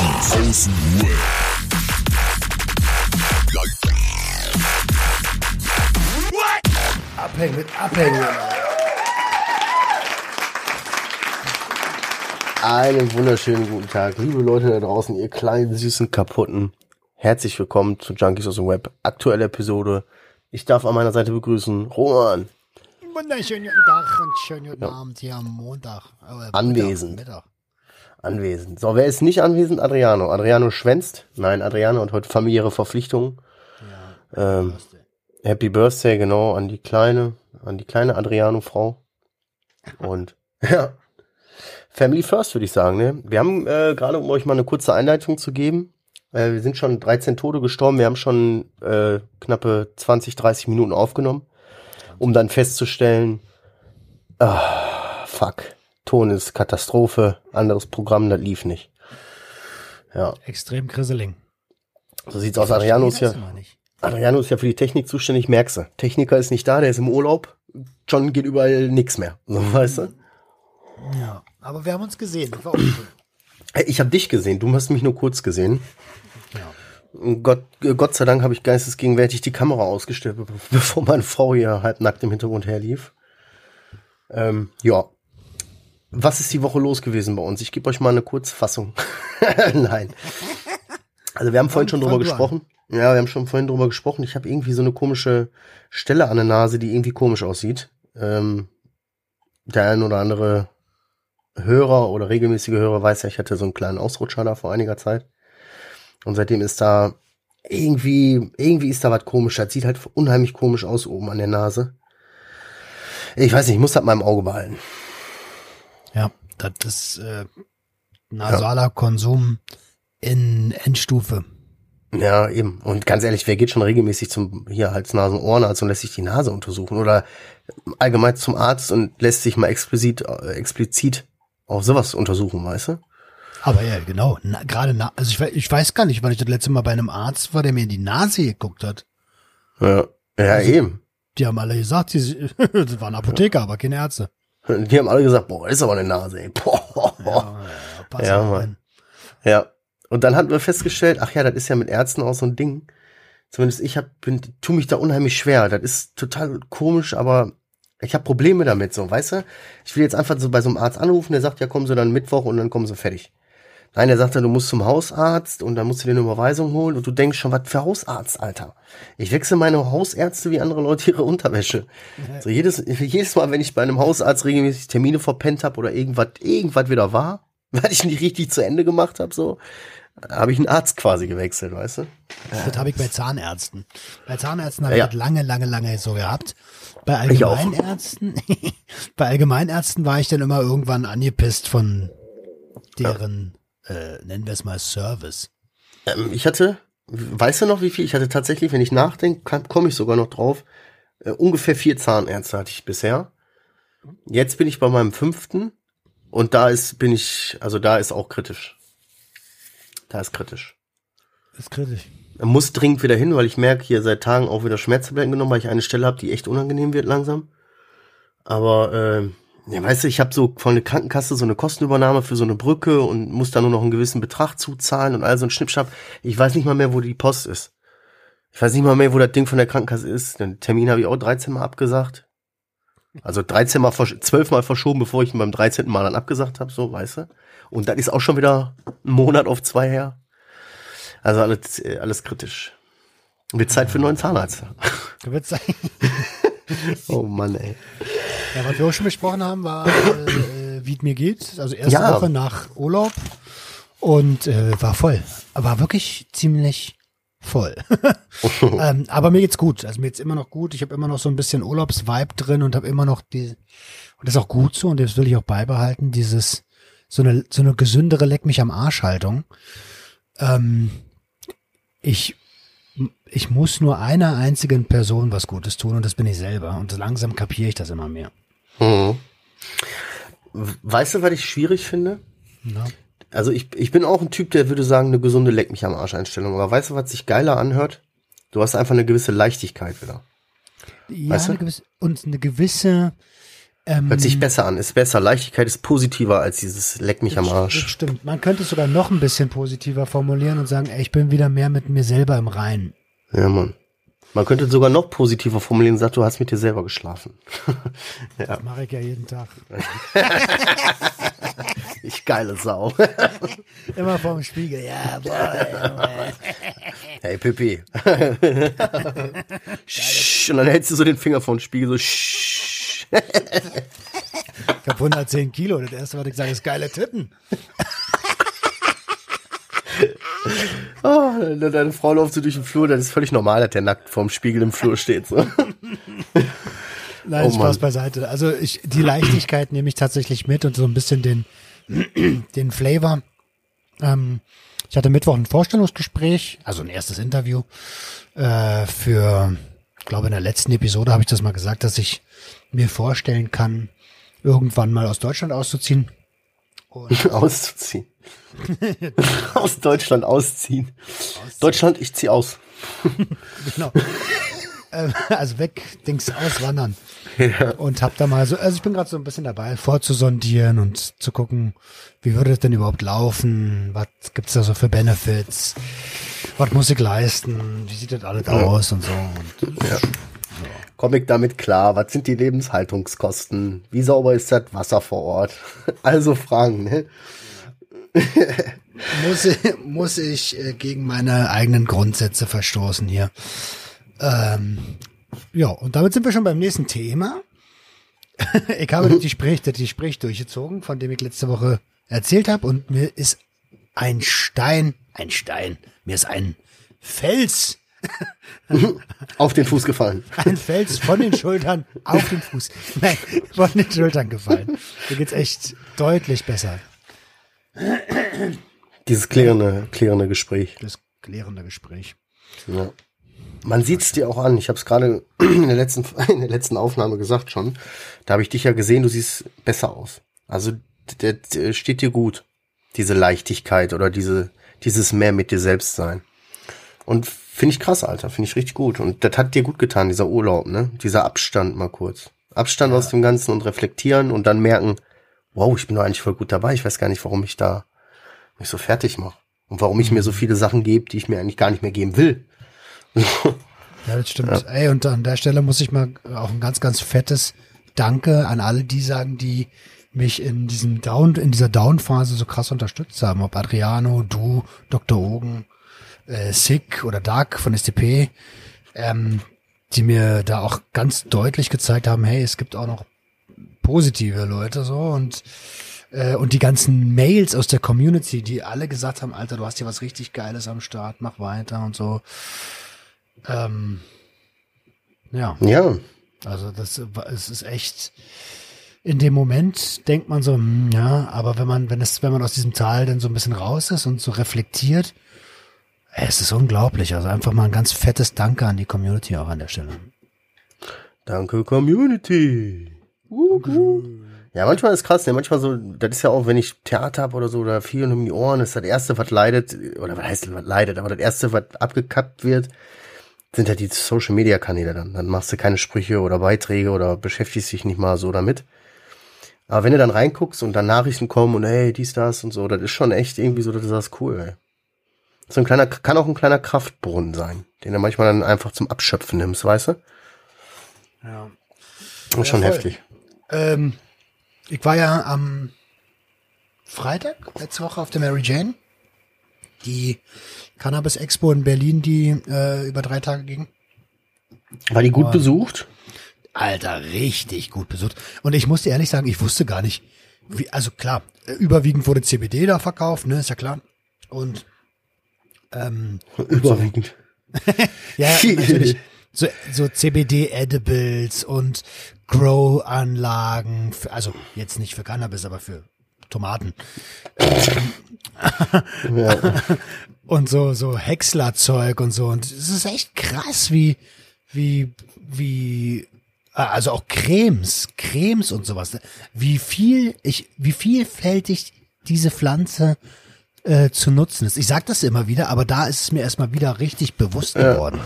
Außenweb. Abhängen mit Abhängen. Einen wunderschönen guten Tag, liebe Leute da draußen, ihr kleinen, süßen, kaputten. Herzlich willkommen zu Junkies aus dem Web, aktuelle Episode. Ich darf an meiner Seite begrüßen Roman, Wunderschönen guten Tag und schönen guten Abend hier am Montag. Äh, Anwesend. Mittag. Anwesend. So, wer ist nicht anwesend? Adriano. Adriano schwänzt. Nein, Adriano hat heute familiäre Verpflichtungen. Ähm, Happy Birthday, genau, an die kleine, an die kleine Adriano-Frau. Und ja, Family First würde ich sagen. Ne? Wir haben äh, gerade, um euch mal eine kurze Einleitung zu geben, äh, wir sind schon 13 Tote gestorben. Wir haben schon äh, knappe 20, 30 Minuten aufgenommen, um dann festzustellen, ah, fuck, Ton ist Katastrophe, anderes Programm, das lief nicht. Ja, Extrem krisseling. so sieht's aus. Adriano ist ja, Adriano ist ja für die Technik zuständig, merkst du. Techniker ist nicht da, der ist im Urlaub. John geht überall nix mehr. So, weißt du? Ja, aber wir haben uns gesehen. Das war auch cool. Hey, Ich habe dich gesehen, du hast mich nur kurz gesehen. Ja. Gott, äh, Gott sei Dank habe ich geistesgegenwärtig die Kamera ausgestellt, be- bevor meine Frau hier halbnackt im Hintergrund herlief. Ähm, ja. Was ist die Woche los gewesen bei uns? Ich gebe euch mal eine Kurzfassung. Nein. Also wir haben vorhin schon drüber gesprochen. Ja, wir haben schon vorhin drüber gesprochen. Ich habe irgendwie so eine komische Stelle an der Nase, die irgendwie komisch aussieht. Ähm, der ein oder andere Hörer oder regelmäßige Hörer weiß ja, ich hatte so einen kleinen Ausrutscher da vor einiger Zeit. Und seitdem ist da irgendwie, irgendwie ist da was komisch. Das sieht halt unheimlich komisch aus oben an der Nase. Ich weiß nicht, ich muss das mal im Auge behalten. Ja, das ist äh, nasaler Konsum in Endstufe. Ja, eben. Und ganz ehrlich, wer geht schon regelmäßig zum hier Hals, Nasen, Ohrenarzt und lässt sich die Nase untersuchen oder allgemein zum Arzt und lässt sich mal explizit, äh, explizit auf sowas untersuchen, weißt du? Aber ja, genau. Na, Gerade, na, also ich, ich weiß gar nicht, weil ich das letzte Mal bei einem Arzt war, der mir in die Nase geguckt hat. Ja, ja eben. Die haben alle gesagt, sie, das waren Apotheker, aber keine Ärzte. Die haben alle gesagt, boah, ist aber eine Nase, ey. Boah. Ja, Ja, auf, Mann. Ja. Und dann hatten wir festgestellt, ach ja, das ist ja mit Ärzten auch so ein Ding. Zumindest ich hab, bin, tu mich da unheimlich schwer. Das ist total komisch, aber ich habe Probleme damit, so, weißt du? Ich will jetzt einfach so bei so einem Arzt anrufen, der sagt, ja, kommen Sie dann Mittwoch und dann kommen Sie fertig. Nein, der sagt dann, du musst zum Hausarzt und dann musst du dir eine Überweisung holen und du denkst schon, was für Hausarzt, Alter. Ich wechsle meine Hausärzte wie andere Leute ihre Unterwäsche. So jedes, jedes Mal, wenn ich bei einem Hausarzt regelmäßig Termine verpennt habe oder irgendwas, irgendwas wieder war, weil ich nicht richtig zu Ende gemacht habe, so, habe ich einen Arzt quasi gewechselt, weißt du? Das habe ich bei Zahnärzten. Bei Zahnärzten habe Ja. ich das lange, lange, lange so gehabt. Bei. Allgemeinärzten, bei Allgemeinärzten war ich dann immer irgendwann angepisst von deren, äh, nennen wir es mal Service. Ähm, ich hatte, weißt du noch, wie viel? Ich hatte tatsächlich, wenn ich nachdenke, komme ich sogar noch drauf, äh, ungefähr vier Zahnärzte hatte ich bisher. Jetzt bin ich bei meinem fünften und da ist, bin ich, also da ist auch kritisch. Da ist kritisch. ist kritisch. Er muss dringend wieder hin, weil ich merke hier seit Tagen auch wieder Schmerztabletten genommen, weil ich eine Stelle habe, die echt unangenehm wird langsam. Aber äh, ja, weißt du, ich habe so von der Krankenkasse so eine Kostenübernahme für so eine Brücke und muss da nur noch einen gewissen Betrag zuzahlen und all so ein Schnippschnapp. Ich weiß nicht mal mehr, wo die Post ist. Ich weiß nicht mal mehr, wo das Ding von der Krankenkasse ist. Den Termin habe ich auch 13 Mal abgesagt. Also 13 Mal, versch- 12 Mal verschoben, bevor ich ihn beim 13. Mal dann abgesagt habe, so, weißt du. Und das ist auch schon wieder ein Monat auf zwei her. Also alles, äh, alles kritisch. Wird Zeit für einen neuen Zahnarzt. Würdest sagen, Oh Mann, ey. ja, was wir auch schon besprochen haben, war, äh, wie es mir geht. Also erste Ja. Woche nach Urlaub und äh, war voll. War wirklich ziemlich voll. ähm, aber mir geht's gut. Also mir geht's immer noch gut. Ich habe immer noch so ein bisschen Urlaubsvibe drin und habe immer noch die und das ist auch gut so und das will ich auch beibehalten. Dieses so eine so eine gesündere Leck mich am Arsch Haltung. Ähm, ich ich muss nur einer einzigen Person was Gutes tun und das bin ich selber. Und langsam kapiere ich das immer mehr. Mhm. Weißt du, was ich schwierig finde? Ja. Also ich, ich bin auch ein Typ, der würde sagen, eine gesunde Leck mich am Arsch Einstellung. Aber weißt du, was sich geiler anhört? Du hast einfach eine gewisse Leichtigkeit wieder. Ja, Weißt du? eine gewisse, und eine gewisse, Hört sich besser an, ist besser. Leichtigkeit ist positiver als dieses Leck mich am Arsch. stimmt. Man könnte es sogar noch ein bisschen positiver formulieren und sagen, ey, ich bin wieder mehr mit mir selber im Reinen. Ja, Mann. Man könnte sogar noch positiver formulieren und sagen, du hast mit dir selber geschlafen. Das mache ich ja jeden Tag. Ich geile Sau. Immer vorm Spiegel. Ja, boah. Hey Pippi. Und dann hältst du so den Finger vor den Spiegel so. Sch. Ich habe 110 Kilo. Das erste, was ich sage, ist geile Titten. Oh, deine Frau läuft so durch den Flur, das ist völlig normal, dass der nackt vorm Spiegel im Flur steht. So. Nein, Oh Spaß beiseite. Also ich, die Leichtigkeit nehme ich tatsächlich mit und so ein bisschen den, den Flavor. Ähm, ich hatte Mittwoch ein Vorstellungsgespräch, also ein erstes Interview äh, für, ich glaube in der letzten Episode habe ich das mal gesagt, dass ich mir vorstellen kann, irgendwann mal aus Deutschland auszuziehen. Auszuziehen. aus Deutschland ausziehen. Deutschland, ich zieh aus. Genau. Ähm, also weg, Dings auswandern. Und hab da mal so, also ich bin gerade so ein bisschen dabei, vorzusondieren und zu gucken, wie würde das denn überhaupt laufen? Was gibt's da so für Benefits? Was muss ich leisten? Wie sieht das alles aus und so? Und Komm ich damit klar? Was sind die Lebenshaltungskosten? Wie sauber ist das Wasser vor Ort? Also Fragen, ne? muss ich, muss ich äh, gegen meine eigenen Grundsätze verstoßen hier. Ähm, ja, und damit sind wir schon beim nächsten Thema. ich habe das Gespräch, das Gespräch durchgezogen, von dem ich letzte Woche erzählt habe, und mir ist ein Stein, ein Stein, mir ist ein Fels, Auf den Fuß gefallen. ein Fels von den Schultern auf den Fuß. Nein, von den Schultern gefallen. Mir geht's echt deutlich besser. Dieses klärende, klärende Gespräch. Das klärende Gespräch. Ja. Man sieht's dir auch an. Ich habe es gerade in der letzten in der letzten Aufnahme gesagt schon. Da habe ich dich ja gesehen. Du siehst besser aus. Also der, der steht dir gut. Diese Leichtigkeit oder diese dieses mehr mit dir selbst sein. Und finde ich krass, Alter. Finde ich richtig gut. Und das hat dir gut getan, dieser Urlaub, ne? Dieser Abstand mal kurz. Abstand aus dem Ganzen und reflektieren und dann merken, wow, ich bin doch eigentlich voll gut dabei. Ich weiß gar nicht, warum ich da mich so fertig mache. Und warum ich mir so viele Sachen gebe, die ich mir eigentlich gar nicht mehr geben will. Ja, das stimmt. Ey, und an der Stelle muss ich mal auch ein ganz, ganz fettes Danke an alle, die sagen, die mich in diesem Down, in dieser Down-Phase so krass unterstützt haben. Ob Adriano, du, Dr. Ogen, äh, Sick oder Dark von STP, ähm, die mir da auch ganz deutlich gezeigt haben, hey, es gibt auch noch positive Leute so und äh, und die ganzen Mails aus der Community, die alle gesagt haben, Alter, du hast hier was richtig Geiles am Start, mach weiter und so. Ähm, ja, Ja, also das es ist echt. In dem Moment denkt man so, hm, ja, aber wenn man, wenn es, wenn man aus diesem Tal dann so ein bisschen raus ist und so reflektiert, es ist unglaublich. Also einfach mal ein ganz fettes Danke an die Community auch an der Stelle. danke Community. Uh, uh. Ja, manchmal ist krass, ne? manchmal so, das ist ja auch, wenn ich Theater habe oder so, oder viel um die Ohren, ist das erste, was leidet, oder was heißt, was leidet, aber das erste, was abgekappt wird, sind ja die Social Media Kanäle dann. Dann machst du keine Sprüche oder Beiträge oder beschäftigst dich nicht mal so damit. Aber wenn du dann reinguckst und dann Nachrichten kommen und hey, dies, das und so, das ist schon echt irgendwie so, dass du sagst, cool, ey. So ein kleiner, kann auch ein kleiner Kraftbrunnen sein, den du manchmal dann einfach zum Abschöpfen nimmst, weißt du? Ja. Das ist schon voll. heftig. Ähm, ich war ja am Freitag letzte Woche auf der Mary Jane. Die Cannabis Expo in Berlin, die äh, über drei Tage ging. War die gut besucht? Alter, richtig gut besucht. Und ich musste ehrlich sagen, ich wusste gar nicht, wie, also klar, äh, überwiegend wurde CBD da verkauft, ne, ist ja klar. Und ähm, Überwiegend. ja, natürlich. So, so CBD-Edibles und Grow-Anlagen, also jetzt nicht für Cannabis, aber für Tomaten. und so, so Häcksler-Zeug und so. Und es ist echt krass, wie, wie, wie, also auch Cremes, Cremes und sowas. Wie viel, ich, wie vielfältig diese Pflanze äh, zu nutzen ist. Ich sag das immer wieder, aber da ist es mir erstmal wieder richtig bewusst geworden.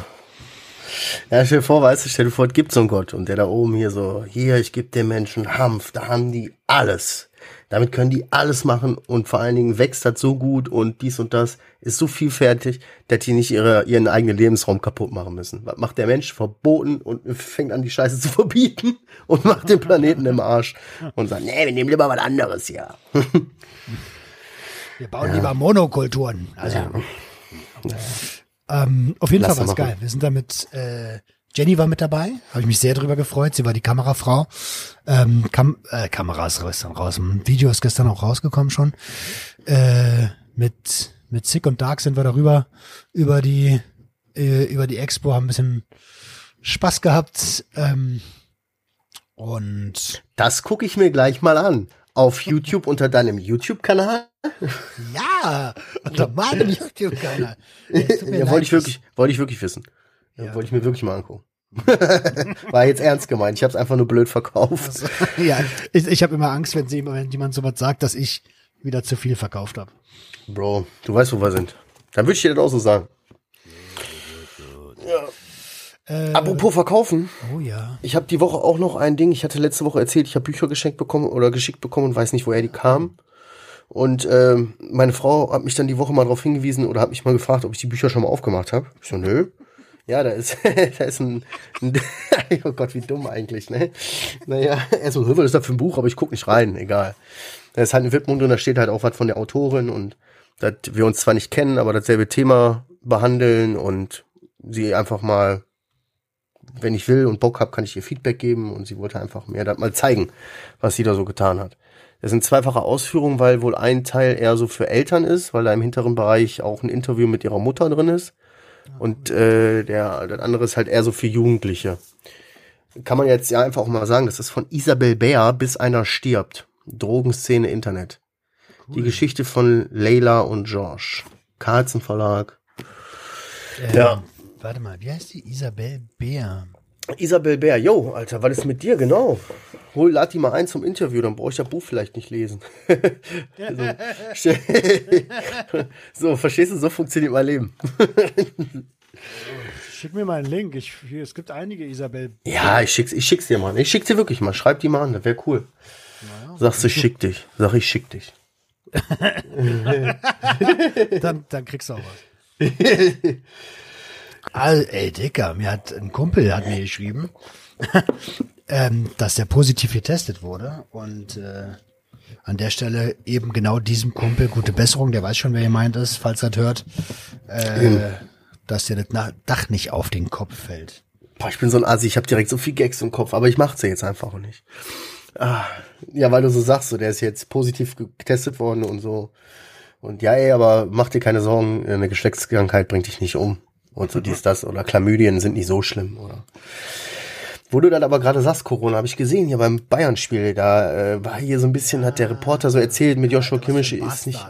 Ja, stell dir vor, weißt du, stell dir vor, es gibt so einen Gott und der da oben hier so, hier, ich gebe den Menschen Hanf, da haben die alles. Damit können die alles machen und vor allen Dingen wächst das so gut und dies und das ist so vielfältig, dass die nicht ihre, ihren eigenen Lebensraum kaputt machen müssen. Was macht der Mensch? Verboten und fängt an, die Scheiße zu verbieten und macht den Planeten im Arsch und sagt, nee, wir nehmen lieber was anderes hier. Wir bauen ja. lieber Monokulturen. Also, ja. ähm, auf jeden Lass Fall war es geil. Wir sind damit äh, Jenny war mit dabei, habe ich mich sehr drüber gefreut. Sie war die Kamerafrau. Ähm, Kam äh, Kamera ist gestern raus. Ein Video ist gestern auch rausgekommen schon. Äh, mit mit Sick und Dark sind wir darüber über die äh, über die Expo, haben ein bisschen Spaß gehabt. Ähm, und das gucke ich mir gleich mal an. Auf YouTube unter deinem YouTube-Kanal? Ja, unter meinem YouTube-Kanal. Ja, wollte ich wirklich, wollte ich wirklich wissen. Ja. Wollte ich mir wirklich mal angucken. War jetzt ernst gemeint. Ich habe es einfach nur blöd verkauft. Also, ja, ich, ich habe immer Angst, wenn, sie, wenn jemand sowas sagt, dass ich wieder zu viel verkauft habe. Bro, du weißt, wo wir sind. Dann würde ich dir das auch so sagen. Ja. Äh, Apropos verkaufen. Oh ja. Ich habe die Woche auch noch ein Ding. Ich hatte letzte Woche erzählt, ich habe Bücher geschenkt bekommen oder geschickt bekommen und weiß nicht, woher die kamen. Und ähm, meine Frau hat mich dann die Woche mal darauf hingewiesen oder hat mich mal gefragt, ob ich die Bücher schon mal aufgemacht habe. Ich so, nö. Ja, da ist, da ist ein, ein oh Gott, wie dumm eigentlich, ne? Naja, er so, was ist das für ein Buch, aber ich guck nicht rein, egal. Da ist halt ein Widmung drin, da steht halt auch was von der Autorin und dass wir uns zwar nicht kennen, aber dasselbe Thema behandeln und sie einfach mal, wenn ich will und Bock hab, kann ich ihr Feedback geben und sie wollte einfach mir das mal zeigen, was sie da so getan hat. Das sind zweifache Ausführungen, weil wohl ein Teil eher so für Eltern ist, weil da im hinteren Bereich auch ein Interview mit ihrer Mutter drin ist und äh, der, das andere ist halt eher so für Jugendliche. Kann man jetzt ja einfach auch mal sagen, das ist von Isabel Bär bis einer stirbt. Drogenszene Internet. Cool. Die Geschichte von Leila und George. Carlsen Verlag. Ähm, ja. Warte mal, wie heißt die? Isabel Bär. Isabel Bär, yo, Alter, was ist mit dir genau? Hol, lad die mal ein zum Interview, dann brauche ich das Buch vielleicht nicht lesen. so. so, verstehst du, so funktioniert mein Leben. Schick mir mal einen Link. Ich, es gibt einige Isabel. Ja, ich schick's, ich schick's dir mal. Ich schick's dir wirklich mal. Schreib die mal an, das wäre cool. Naja, Sagst du, schick dich. Sag ich, schick dich. dann, dann kriegst du auch was. All, ey, Dicker, mir hat ein Kumpel hat mir geschrieben, ähm, dass der positiv getestet wurde und äh, an der Stelle eben genau diesem Kumpel gute Besserung, der weiß schon, wer gemeint ist, falls er das hört, äh, mhm. dass dir das Dach nicht auf den Kopf fällt. Boah, ich bin so ein Asi, ich habe direkt so viel Gags im Kopf, aber ich mach's ja jetzt einfach nicht. Ah, ja, weil du so sagst, so der ist jetzt positiv getestet worden und so. Und ja, ey, aber mach dir keine Sorgen, eine Geschlechtskrankheit bringt dich nicht um und so dies, das oder Chlamydien sind nicht so schlimm oder. Wo du dann aber gerade sagst, Corona, habe ich gesehen hier beim Bayern-Spiel, da äh, war hier so ein bisschen, hat der Reporter so erzählt mit Joshua Kimmich, ist nicht.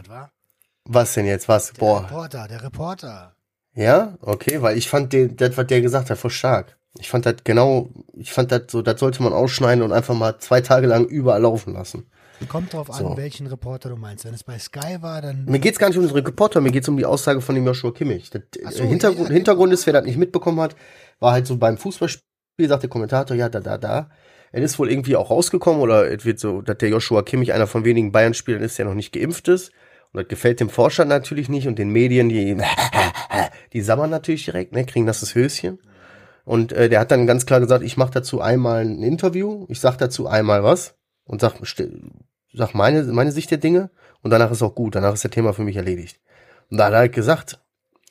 Was denn jetzt? Was? Der Boah. Reporter, der Reporter. Ja, okay, weil ich fand den, das, was der gesagt hat, voll stark. Ich fand das genau, ich fand das so, das sollte man ausschneiden und einfach mal zwei Tage lang überall laufen lassen. Kommt drauf so. an, welchen Reporter du meinst. Wenn es bei Sky war, dann. Mir geht's gar nicht um den Reporter, mir geht's um die Aussage von dem Joshua Kimmich. Der so, Hintergrund, ja. Hintergrund ist, wer das nicht mitbekommen hat, war halt so beim Fußballspiel, sagt der Kommentator, ja, da, da, da. Er ist wohl irgendwie auch rausgekommen oder es wird so, dass der Joshua Kimmich einer von wenigen Bayern-Spielern ist, der noch nicht geimpft ist. Und das gefällt dem Vorstand natürlich nicht und den Medien, die, die sammern natürlich direkt, ne, kriegen das das Höschen. Und äh, der hat dann ganz klar gesagt, ich mache dazu einmal ein Interview, ich sag dazu einmal was und sag, sag meine, meine Sicht der Dinge und danach ist auch gut, danach ist der Thema für mich erledigt. Und da hat er halt gesagt,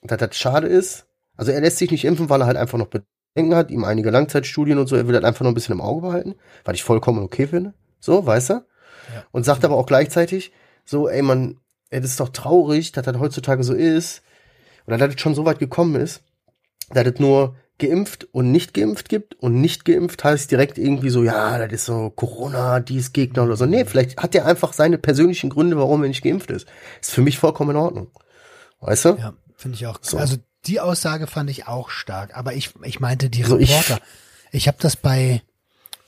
dass das schade ist. Also er lässt sich nicht impfen, weil er halt einfach noch Bedenken hat, ihm einige Langzeitstudien und so, er will halt einfach noch ein bisschen im Auge behalten, weil ich vollkommen okay finde. So, weißt du? Ja. Und sagt aber auch gleichzeitig, so, ey man, das ist doch traurig, dass das heutzutage so ist, oder dass das schon so weit gekommen ist, dass das nur geimpft und nicht geimpft gibt und nicht geimpft heißt direkt irgendwie so, ja, das ist so Corona, dies Gegner oder so. Nee, vielleicht hat er einfach seine persönlichen Gründe, warum er nicht geimpft ist. Ist für mich vollkommen in Ordnung. Weißt du? Ja, finde ich auch. So. Also die Aussage fand ich auch stark, aber ich, ich meinte die Reporter. So, ich, ich habe das bei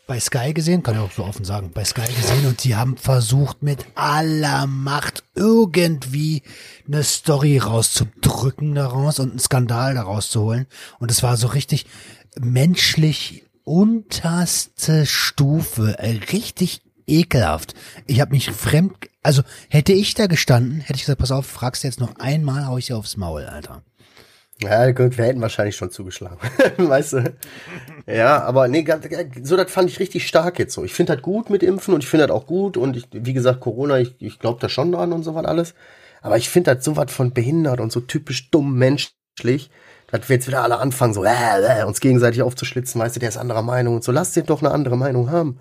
bei Sky gesehen, kann ich auch so offen sagen, bei Sky gesehen und sie haben versucht mit aller Macht irgendwie eine Story rauszudrücken daraus und einen Skandal daraus zu holen. Und es war so richtig menschlich unterste Stufe, äh, richtig ekelhaft. Ich habe mich fremd, also hätte ich da gestanden, hätte ich gesagt, pass auf, fragst du jetzt noch einmal, hau ich dir aufs Maul, Alter. Ja, gut, wir hätten wahrscheinlich schon zugeschlagen. weißt du? Ja, aber nee, so das fand ich richtig stark jetzt so. Ich finde das gut mit Impfen und ich finde das auch gut und ich, wie gesagt, Corona, ich, ich glaube da schon dran und so was alles. Aber ich finde das so was von behindert und so typisch dumm menschlich, dass wir jetzt wieder alle anfangen, so äh, äh, uns gegenseitig aufzuschlitzen, weißt du, der ist anderer Meinung und so. Lass dir doch eine andere Meinung haben.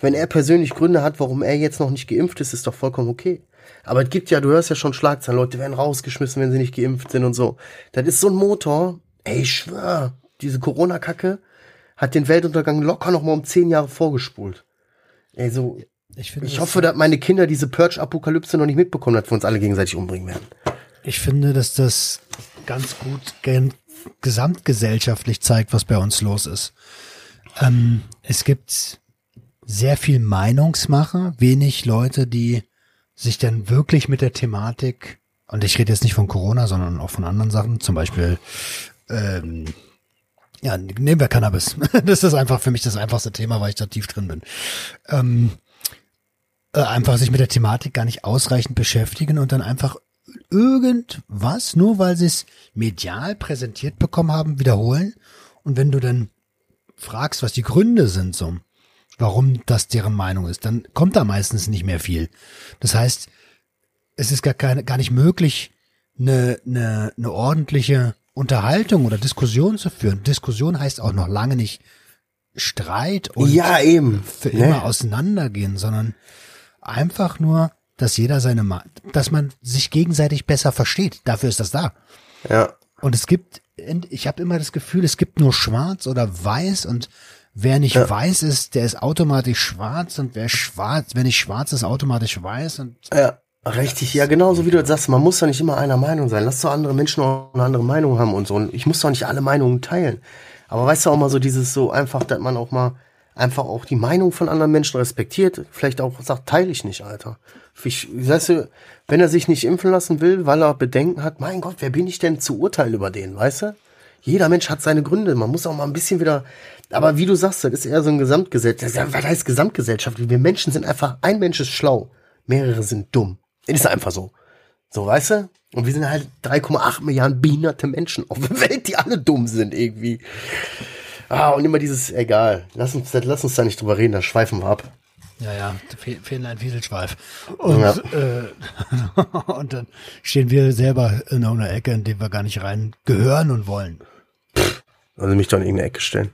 Wenn er persönlich Gründe hat, warum er jetzt noch nicht geimpft ist, ist doch vollkommen okay. Aber es gibt ja, du hörst ja schon Schlagzeilen, Leute werden rausgeschmissen, wenn sie nicht geimpft sind und so. Das ist so ein Motor. Ey, ich schwör, diese Corona-Kacke hat den Weltuntergang locker noch mal um zehn Jahre vorgespult. Ey, so, ich, finde, ich hoffe, dass meine Kinder diese Purge-Apokalypse noch nicht mitbekommen, dass wir uns alle gegenseitig umbringen werden. Ich finde, dass das ganz gut gesamtgesellschaftlich zeigt, was bei uns los ist. Ähm, es gibt sehr viel Meinungsmache, wenig Leute, die sich dann wirklich mit der Thematik, und ich rede jetzt nicht von Corona, sondern auch von anderen Sachen, zum Beispiel, ähm, ja, nehmen wir Cannabis. Das ist einfach für mich das einfachste Thema, weil ich da tief drin bin. Ähm, äh, einfach sich mit der Thematik gar nicht ausreichend beschäftigen und dann einfach irgendwas, nur weil sie es medial präsentiert bekommen haben, wiederholen. Und wenn du dann fragst, was die Gründe sind, so, warum das deren Meinung ist, dann kommt da meistens nicht mehr viel. Das heißt, es ist gar, keine, gar nicht möglich, eine, eine, eine ordentliche Unterhaltung oder Diskussion zu führen. Diskussion heißt auch noch lange nicht Streit und ja, eben. für ne? immer auseinandergehen, sondern einfach nur, dass jeder seine, dass man sich gegenseitig besser versteht. Dafür ist das da. Ja. Und es gibt, ich habe immer das Gefühl, es gibt nur Schwarz oder Weiß und Wer nicht ja. weiß ist, der ist automatisch schwarz und wer schwarz, wenn nicht schwarz ist, automatisch weiß und. Ja, richtig, ja, genauso wie du sagst, man muss doch nicht immer einer Meinung sein. Lass doch andere Menschen auch eine andere Meinung haben und so. Und ich muss doch nicht alle Meinungen teilen. Aber weißt du auch mal so dieses so einfach, dass man auch mal einfach auch die Meinung von anderen Menschen respektiert, vielleicht auch sagt, teile ich nicht, Alter. Ich, weißt du, wenn er sich nicht impfen lassen will, weil er Bedenken hat, mein Gott, wer bin ich denn zu urteilen über den, weißt du? Jeder Mensch hat seine Gründe. Man muss auch mal ein bisschen wieder aber wie du sagst, das ist eher so ein Gesamtgesellschaft. Was heißt Gesamtgesellschaft? Wir Menschen sind einfach, ein Mensch ist schlau, mehrere sind dumm. Das ist einfach so. So, weißt du? Und wir sind halt 3,8 Milliarden behinderte Menschen auf der Welt, die alle dumm sind irgendwie. Ah, und immer dieses, egal, lass uns, lass uns da nicht drüber reden, da schweifen wir ab. Ja, ja, fehlen ein Wieselschweif. Und, ja. äh, und dann stehen wir selber in einer Ecke, in die wir gar nicht rein gehören und wollen. Also mich doch in irgendeine Ecke stellen.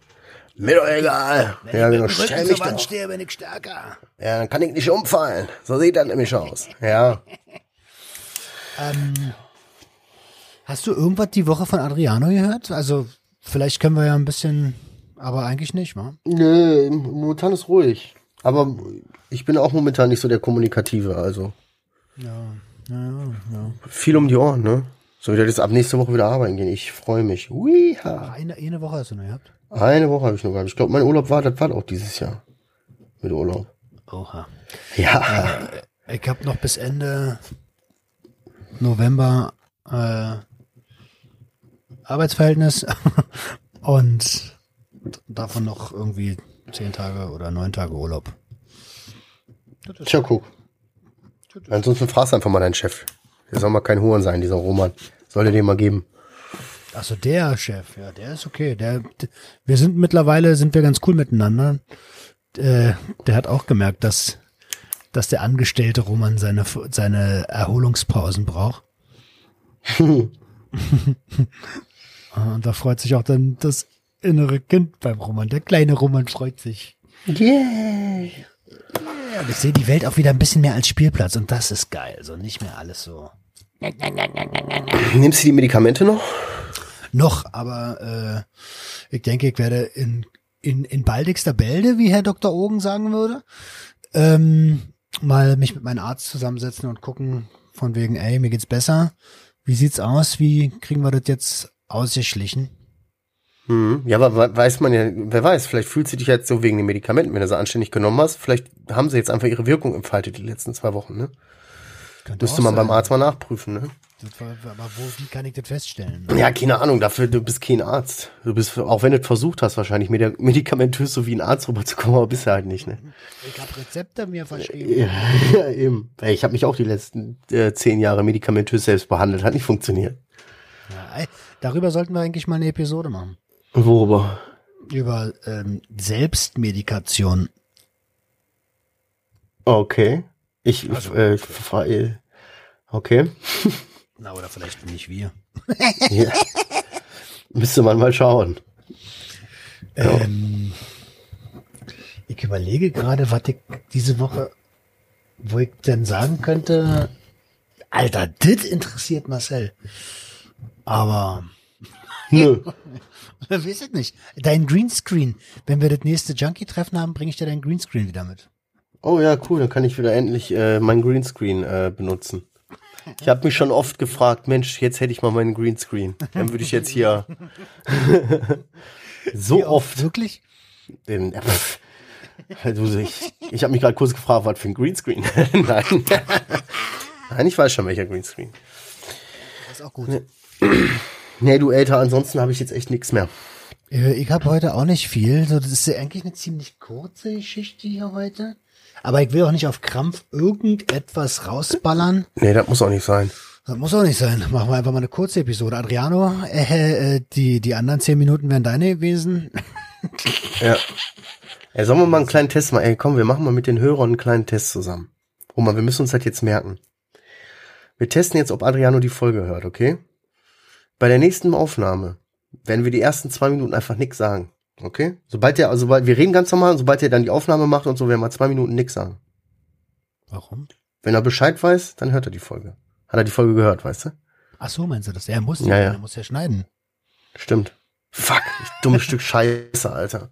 Mir doch egal. Wenn ja, ich genau, stell mich Wand stehe, bin ich stärker. Ja, dann kann ich nicht umfallen. So sieht das nämlich aus. Ja. ähm, hast du irgendwas die Woche von Adriano gehört? Also, vielleicht können wir ja ein bisschen, aber eigentlich nicht, wa? Nö, momentan ist ruhig. Aber ich bin auch momentan nicht so der Kommunikative, also. Ja, ja, ja. Viel um die Ohren, ne? So wieder jetzt ab nächste Woche wieder arbeiten gehen. Ich freue mich. Uiha. Eine, eine Woche hast du noch gehabt? Eine Woche habe ich noch gehabt. Ich glaube, mein Urlaub war, das war auch dieses Jahr. Mit Urlaub. Oha. Ja. Äh, ich habe noch bis Ende November äh, Arbeitsverhältnis und davon noch irgendwie zehn Tage oder neun Tage Urlaub. Tja, guck. Ansonsten fragst du einfach mal deinen Chef. Der soll mal kein Huren sein, dieser Roman. Soll er dir mal geben. Also der Chef, ja, der ist okay. Der, wir sind mittlerweile sind wir ganz cool miteinander. Äh, der hat auch gemerkt, dass dass der Angestellte Roman seine seine Erholungspausen braucht. Und da freut sich auch dann das innere Kind beim Roman. Der kleine Roman freut sich. Yeah. Ja, ich sehe die Welt auch wieder ein bisschen mehr als Spielplatz und das ist geil. So nicht mehr alles so. Nimmst du die Medikamente noch? noch, aber äh, ich denke, ich werde in, in, in baldigster Bälde, wie Herr Dr. Ogen sagen würde, ähm, mal mich mit meinem Arzt zusammensetzen und gucken, von wegen, ey, mir geht's besser. Wie sieht's aus? Wie kriegen wir das jetzt ausgeschlichen? Hm. Ja, aber weiß man ja, wer weiß, vielleicht fühlt sie dich jetzt so wegen den Medikamenten, wenn du sie anständig genommen hast. Vielleicht haben sie jetzt einfach ihre Wirkung entfaltet die letzten zwei Wochen, ne? Könnte Müsste man sein. beim Arzt mal nachprüfen, ne? War- Aber wo, wie kann ich das feststellen? Ja, keine Ahnung, dafür, du bist kein Arzt. Du bist, auch wenn du es versucht hast, wahrscheinlich medi- medikamentös so wie ein Arzt rüberzukommen, aber bist du halt nicht, ne? Ich habe Rezepte mir verschrieben. Ja, ja eben. Ich habe mich auch die letzten äh, zehn Jahre medikamentös selbst behandelt, hat nicht funktioniert. Ja, darüber sollten wir eigentlich mal eine Episode machen. Worüber? Über ähm, Selbstmedikation. Okay. Ich, Also- äh, ich frage, okay. Na, oder vielleicht nicht wir. Ja. Müsste man mal schauen. Ähm, ich überlege gerade, was ich diese Woche, wo ich denn sagen könnte, Alter, das interessiert Marcel. Aber, Nö. weiß ich nicht. Dein Greenscreen. Wenn wir das nächste Junkie-Treffen haben, bringe ich dir dein Greenscreen wieder mit. Oh ja, cool, dann kann ich wieder endlich äh, mein Greenscreen äh, benutzen. Ich habe mich schon oft gefragt, Mensch, jetzt hätte ich mal meinen Greenscreen. Dann würde ich jetzt hier so Wie oft Wirklich? den. Also ich ich habe mich gerade kurz gefragt, was für ein Greenscreen. Nein. Nein, ich weiß schon welcher Greenscreen. Das ist auch gut. Nee, du älter, ansonsten habe ich jetzt echt nichts mehr. Äh, Ich habe heute auch nicht viel. So, das ist ja eigentlich eine ziemlich kurze Geschichte hier heute. Aber ich will auch nicht auf Krampf irgendetwas rausballern. Nee, das muss auch nicht sein. Das muss auch nicht sein. Machen wir einfach mal eine kurze Episode. Adriano, äh, äh, die, die anderen zehn Minuten wären deine gewesen. Ja. Ey, sollen wir mal einen kleinen Test machen? Ey, komm, wir machen mal mit den Hörern einen kleinen Test zusammen. Roman, wir müssen uns das jetzt merken. Wir testen jetzt, ob Adriano die Folge hört, okay? Bei der nächsten Aufnahme werden wir die ersten zwei Minuten einfach nix sagen. Okay? Sobald der, also sobald, wir reden ganz normal, und sobald er dann die Aufnahme macht und so, werden wir zwei Minuten nix sagen. Warum? Wenn er Bescheid weiß, dann hört er die Folge. Hat er die Folge gehört, weißt du? Ach so, meinst du das? Er muss Ja, ja, ja. er muss ja schneiden. Stimmt. Fuck, ich dummes Stück Scheiße, Alter.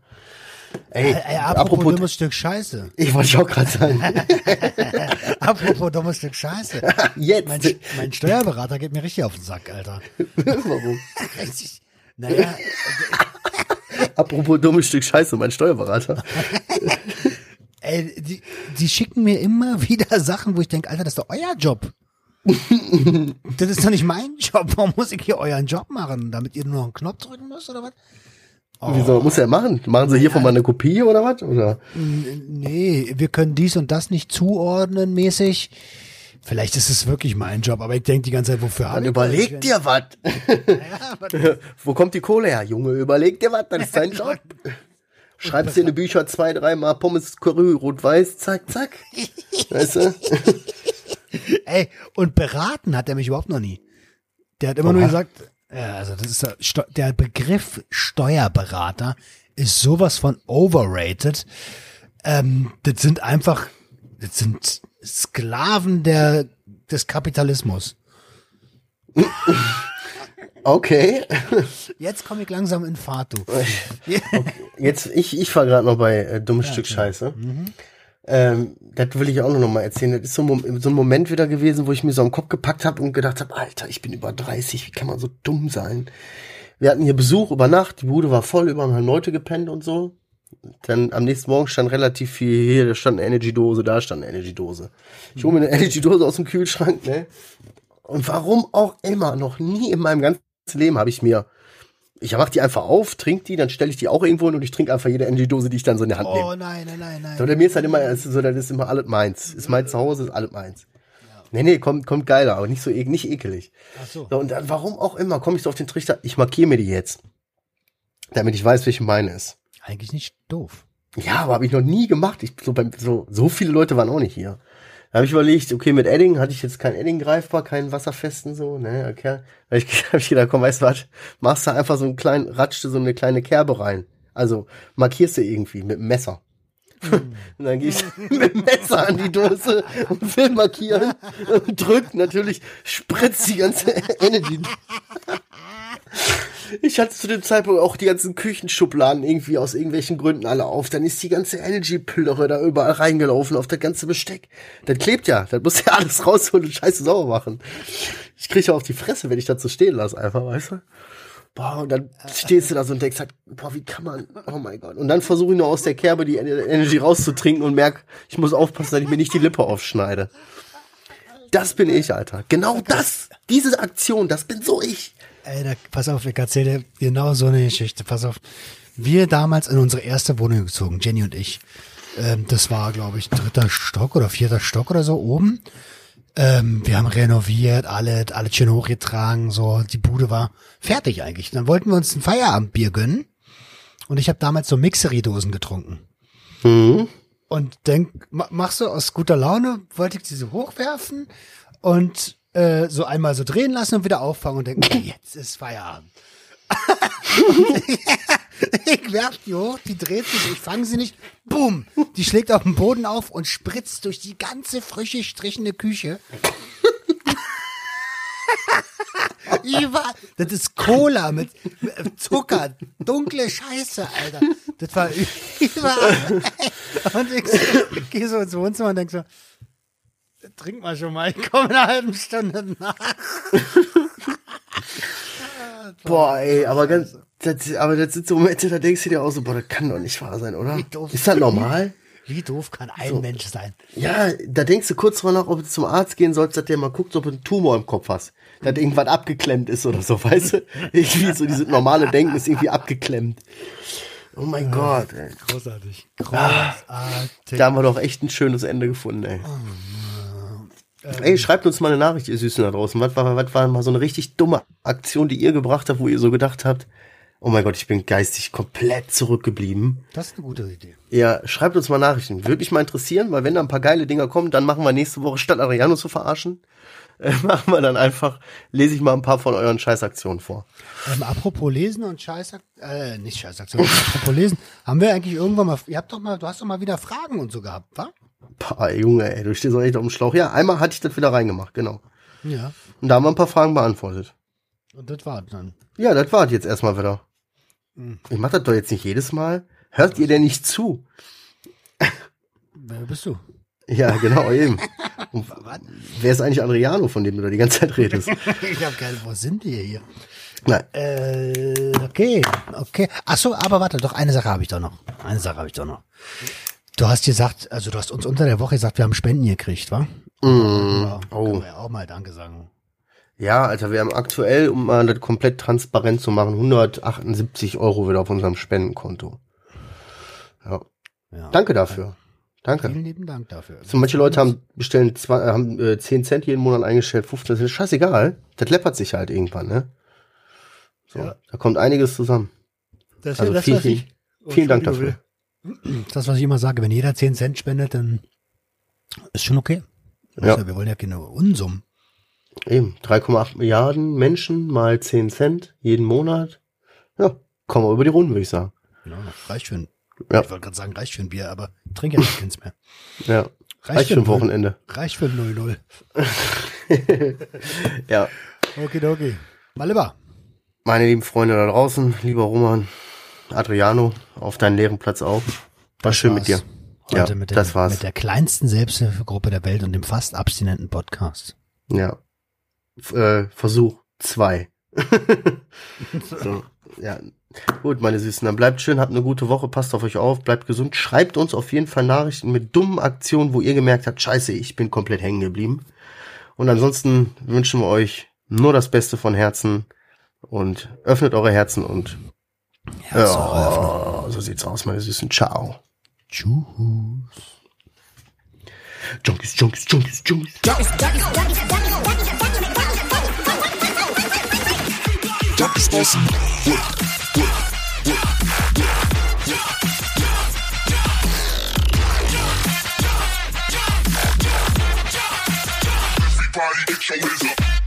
Ey, äh, apropos, apropos, dummes Stück Scheiße. ich wollte auch gerade sagen. apropos dummes Stück Scheiße. Jetzt. Mein, mein Steuerberater geht mir richtig auf den Sack, Alter. Warum? Richtig. Naja, Apropos dummes Stück Scheiße, mein Steuerberater. ey, die, die schicken mir immer wieder Sachen, wo ich denke, Alter, das ist doch euer Job. das ist doch nicht mein Job. Warum muss ich hier euren Job machen? Damit ihr nur noch einen Knopf drücken müsst oder was? Wieso, was muss er machen? Machen sie hiervon mal eine Kopie oder was? Oder? Nee, wir können dies und das nicht zuordnen mäßig. Vielleicht ist es wirklich mein Job, aber ich denke die ganze Zeit, wofür Dann ich überleg das? dir was. Ja, Wo kommt die Kohle her? Junge, überleg dir was, das ist dein Job. Schreibst dir in die Bücher zwei, dreimal Pommes, Curry, Rot-Weiß, zack, zack. Weißt du? Ey, und beraten hat er mich überhaupt noch nie. Der hat immer nur Oha. gesagt, ja, also das ist der, der Begriff Steuerberater ist sowas von overrated. Ähm, das sind einfach, das sind Sklaven der, des Kapitalismus. Okay. Jetzt komme ich langsam in Fahrt, du. Jetzt, ich, ich war gerade noch bei äh, dummes Stück Scheiße. Ähm, das will ich auch noch mal erzählen. Das ist so ein, so ein Moment wieder gewesen, wo ich mir so am Kopf gepackt habe und gedacht habe, Alter, ich bin über 30, wie kann man so dumm sein? Wir hatten hier Besuch über Nacht, die Bude war voll, überall haben Leute gepennt und so. Dann am nächsten Morgen stand relativ viel, hier da stand eine Energy-Dose, da stand eine Energy-Dose. Ich hole mir eine Energy-Dose aus dem Kühlschrank, ne? Und warum auch immer, noch nie in meinem ganzen Leben habe ich mir ich mach die einfach auf, trink die, dann stelle ich die auch irgendwo hin und ich trinke einfach jede Energy-Dose, die ich dann so in der Hand nehme. Oh nein, nein, nein, nein. So, bei mir ist halt immer, so, das ist immer alles meins. Ist mein Zuhause, ist alles meins. Nee, nee, kommt, kommt geiler, aber nicht so, e- nicht ekelig. Ach so. So, und dann, warum auch immer, komme ich so auf den Trichter, ich markiere mir die jetzt. Damit ich weiß, welche meine ist. Eigentlich nicht doof. Ja, aber habe ich noch nie gemacht. Ich, so, beim, so, so viele Leute waren auch nicht hier. Da habe ich überlegt, okay, mit Edding hatte ich jetzt kein Edding greifbar, keinen wasserfesten so, ne, okay. Da hab ich, hab ich gedacht, komm, weißt du was, machst du einfach so einen kleinen, ratschte so eine kleine Kerbe rein. Also markierst du irgendwie mit dem Messer. und dann gehst du mit dem Messer an die Dose und will markieren und drückt natürlich, spritzt die ganze Energy. Ich hatte zu dem Zeitpunkt auch die ganzen Küchenschubladen irgendwie aus irgendwelchen Gründen alle auf. Dann ist die ganze Energy-Plörre da überall reingelaufen auf das ganze Besteck. Das klebt ja. Das muss ja alles rausholen und scheiße sauber machen. Ich kriege ja auf die Fresse, wenn ich das so stehen lasse, einfach, weißt du? Boah, und dann stehst du da so und denkst halt, boah, wie kann man, oh mein Gott. Und dann versuche ich nur aus der Kerbe die Energy rauszutrinken und merk, ich muss aufpassen, dass ich mir nicht die Lippe aufschneide. Das bin ich, Alter. Genau das, diese Aktion, das bin so ich. Ey, da, pass auf, ich erzähle dir genau so eine Geschichte. Pass auf. Wir damals in unsere erste Wohnung gezogen, Jenny und ich. Ähm, das war, glaube ich, dritter Stock oder vierter Stock oder so oben. Ähm, wir haben renoviert, alle, alle schön hochgetragen, so. Die Bude war fertig eigentlich. Dann wollten wir uns ein Feierabendbier gönnen. Und ich habe damals so Mixery-Dosen getrunken. Mhm. Und denk, ma- machst du aus guter Laune, wollte ich diese hochwerfen und äh, so einmal so drehen lassen und wieder auffangen und denken, jetzt ist Feierabend. ich werf die hoch, die dreht sich, ich fange sie nicht, boom, die schlägt auf den Boden auf und spritzt durch die ganze frische, strichende Küche. Überall. Das ist Cola mit, mit Zucker, dunkle Scheiße, Alter. Das war überall. Und ich so, gehe so ins Wohnzimmer und denk so, trink mal schon mal, ich komme in einer halben Stunde nach. Boah, ey, aber ganz, das, aber das sind so Momente, da denkst du dir auch so, boah, das kann doch nicht wahr sein, oder? Ist das normal? Wie doof kann ein Mensch sein? Ja, da denkst du kurz drüber nach, ob du zum Arzt gehen sollst, dass der mal guckt, ob du einen Tumor im Kopf hast. Dass irgendwas abgeklemmt ist oder so, weißt du? Irgendwie so dieses normale Denken ist irgendwie abgeklemmt. Oh mein Gott, ey. Großartig. Großartig. Da haben wir doch echt ein schönes Ende gefunden, ey. Ey, schreibt uns mal eine Nachricht, ihr Süßen da draußen. Was war, was war mal so eine richtig dumme Aktion, die ihr gebracht habt, wo ihr so gedacht habt, oh mein Gott, ich bin geistig komplett zurückgeblieben. Das ist eine gute Idee. Ja, schreibt uns mal Nachrichten. Würde mich mal interessieren, weil wenn da ein paar geile Dinger kommen, dann machen wir nächste Woche, statt Adriano zu verarschen, äh, machen wir dann einfach, lese ich mal ein paar von euren Scheißaktionen vor. Ähm, apropos Lesen und Scheißak äh, nicht Scheißaktion, apropos Lesen, haben wir eigentlich irgendwann mal, ihr habt doch mal, du hast doch mal wieder Fragen und so gehabt, wa? Pah, Junge, ey, du stehst doch echt auf dem Schlauch. Ja, einmal hatte ich das wieder reingemacht, genau. Ja. Und da haben wir ein paar Fragen beantwortet. Und das war dann. Ja, das war jetzt erstmal wieder. Ich mach das doch jetzt nicht jedes Mal. Hört ihr denn nicht zu? Wer bist du? Ja, genau, eben. Und wer ist eigentlich Adriano, von dem du da die ganze Zeit redest? ich hab keine, wo sind wir hier? Nein. Äh, okay, okay. Ach so, aber warte, doch eine Sache habe ich doch noch. Eine Sache habe ich doch noch. Du hast gesagt, also du hast uns unter der Woche gesagt, wir haben Spenden gekriegt, wa? Ja, Oh. Ja auch mal Danke sagen. Ja, Alter, wir haben aktuell, um mal das komplett transparent zu machen, 178 Euro wieder auf unserem Spendenkonto. Ja. Ja. Danke dafür. Danke. Vielen lieben Dank dafür. So, manche Leute haben bestellen zwei, haben äh, 10 Cent jeden Monat eingestellt, 15 Cent, scheißegal. Das läppert sich halt irgendwann, ne? So, Ja. da kommt einiges zusammen. Das ist Also ja das, vielen, was ich, vielen, Dank dafür. Das, was ich immer sage, wenn jeder 10 Cent spendet, dann ist schon okay. Ja. Also, wir wollen ja keine Unsummen. Eben, 3,8 Milliarden Menschen mal 10 Cent jeden Monat. Ja, kommen wir über die Runden, würde ich sagen. Ja, reicht für ein, Ja. ich wollte gerade sagen, reicht für ein Bier, aber trinke ja keins mehr. Ja, reicht für ein Wochenende. Reicht für ein 0-0. Ja, Okidoki. Mal lieber. meine lieben Freunde da draußen, lieber Roman, Adriano, auf deinen leeren Platz auch. War schön mit dir. Ja, mit, das dem, war's. mit der kleinsten Selbsthilfegruppe der Welt und dem fast abstinenten Podcast. Ja. F äh, Versuch zwei. so, ja. Gut, meine Süßen, dann bleibt schön, habt eine gute Woche, passt auf euch auf, bleibt gesund. Schreibt uns auf jeden Fall Nachrichten mit dummen Aktionen, wo ihr gemerkt habt, scheiße, ich bin komplett hängen geblieben. Und ansonsten wünschen wir euch nur das Beste von Herzen und öffnet eure Herzen und ja, so sieht's aus, meine Süßen. Ciao. Tschüss. Junkies, Junkies, Junkies, Junkies. Junkies Bossen. Everybody get your hands up.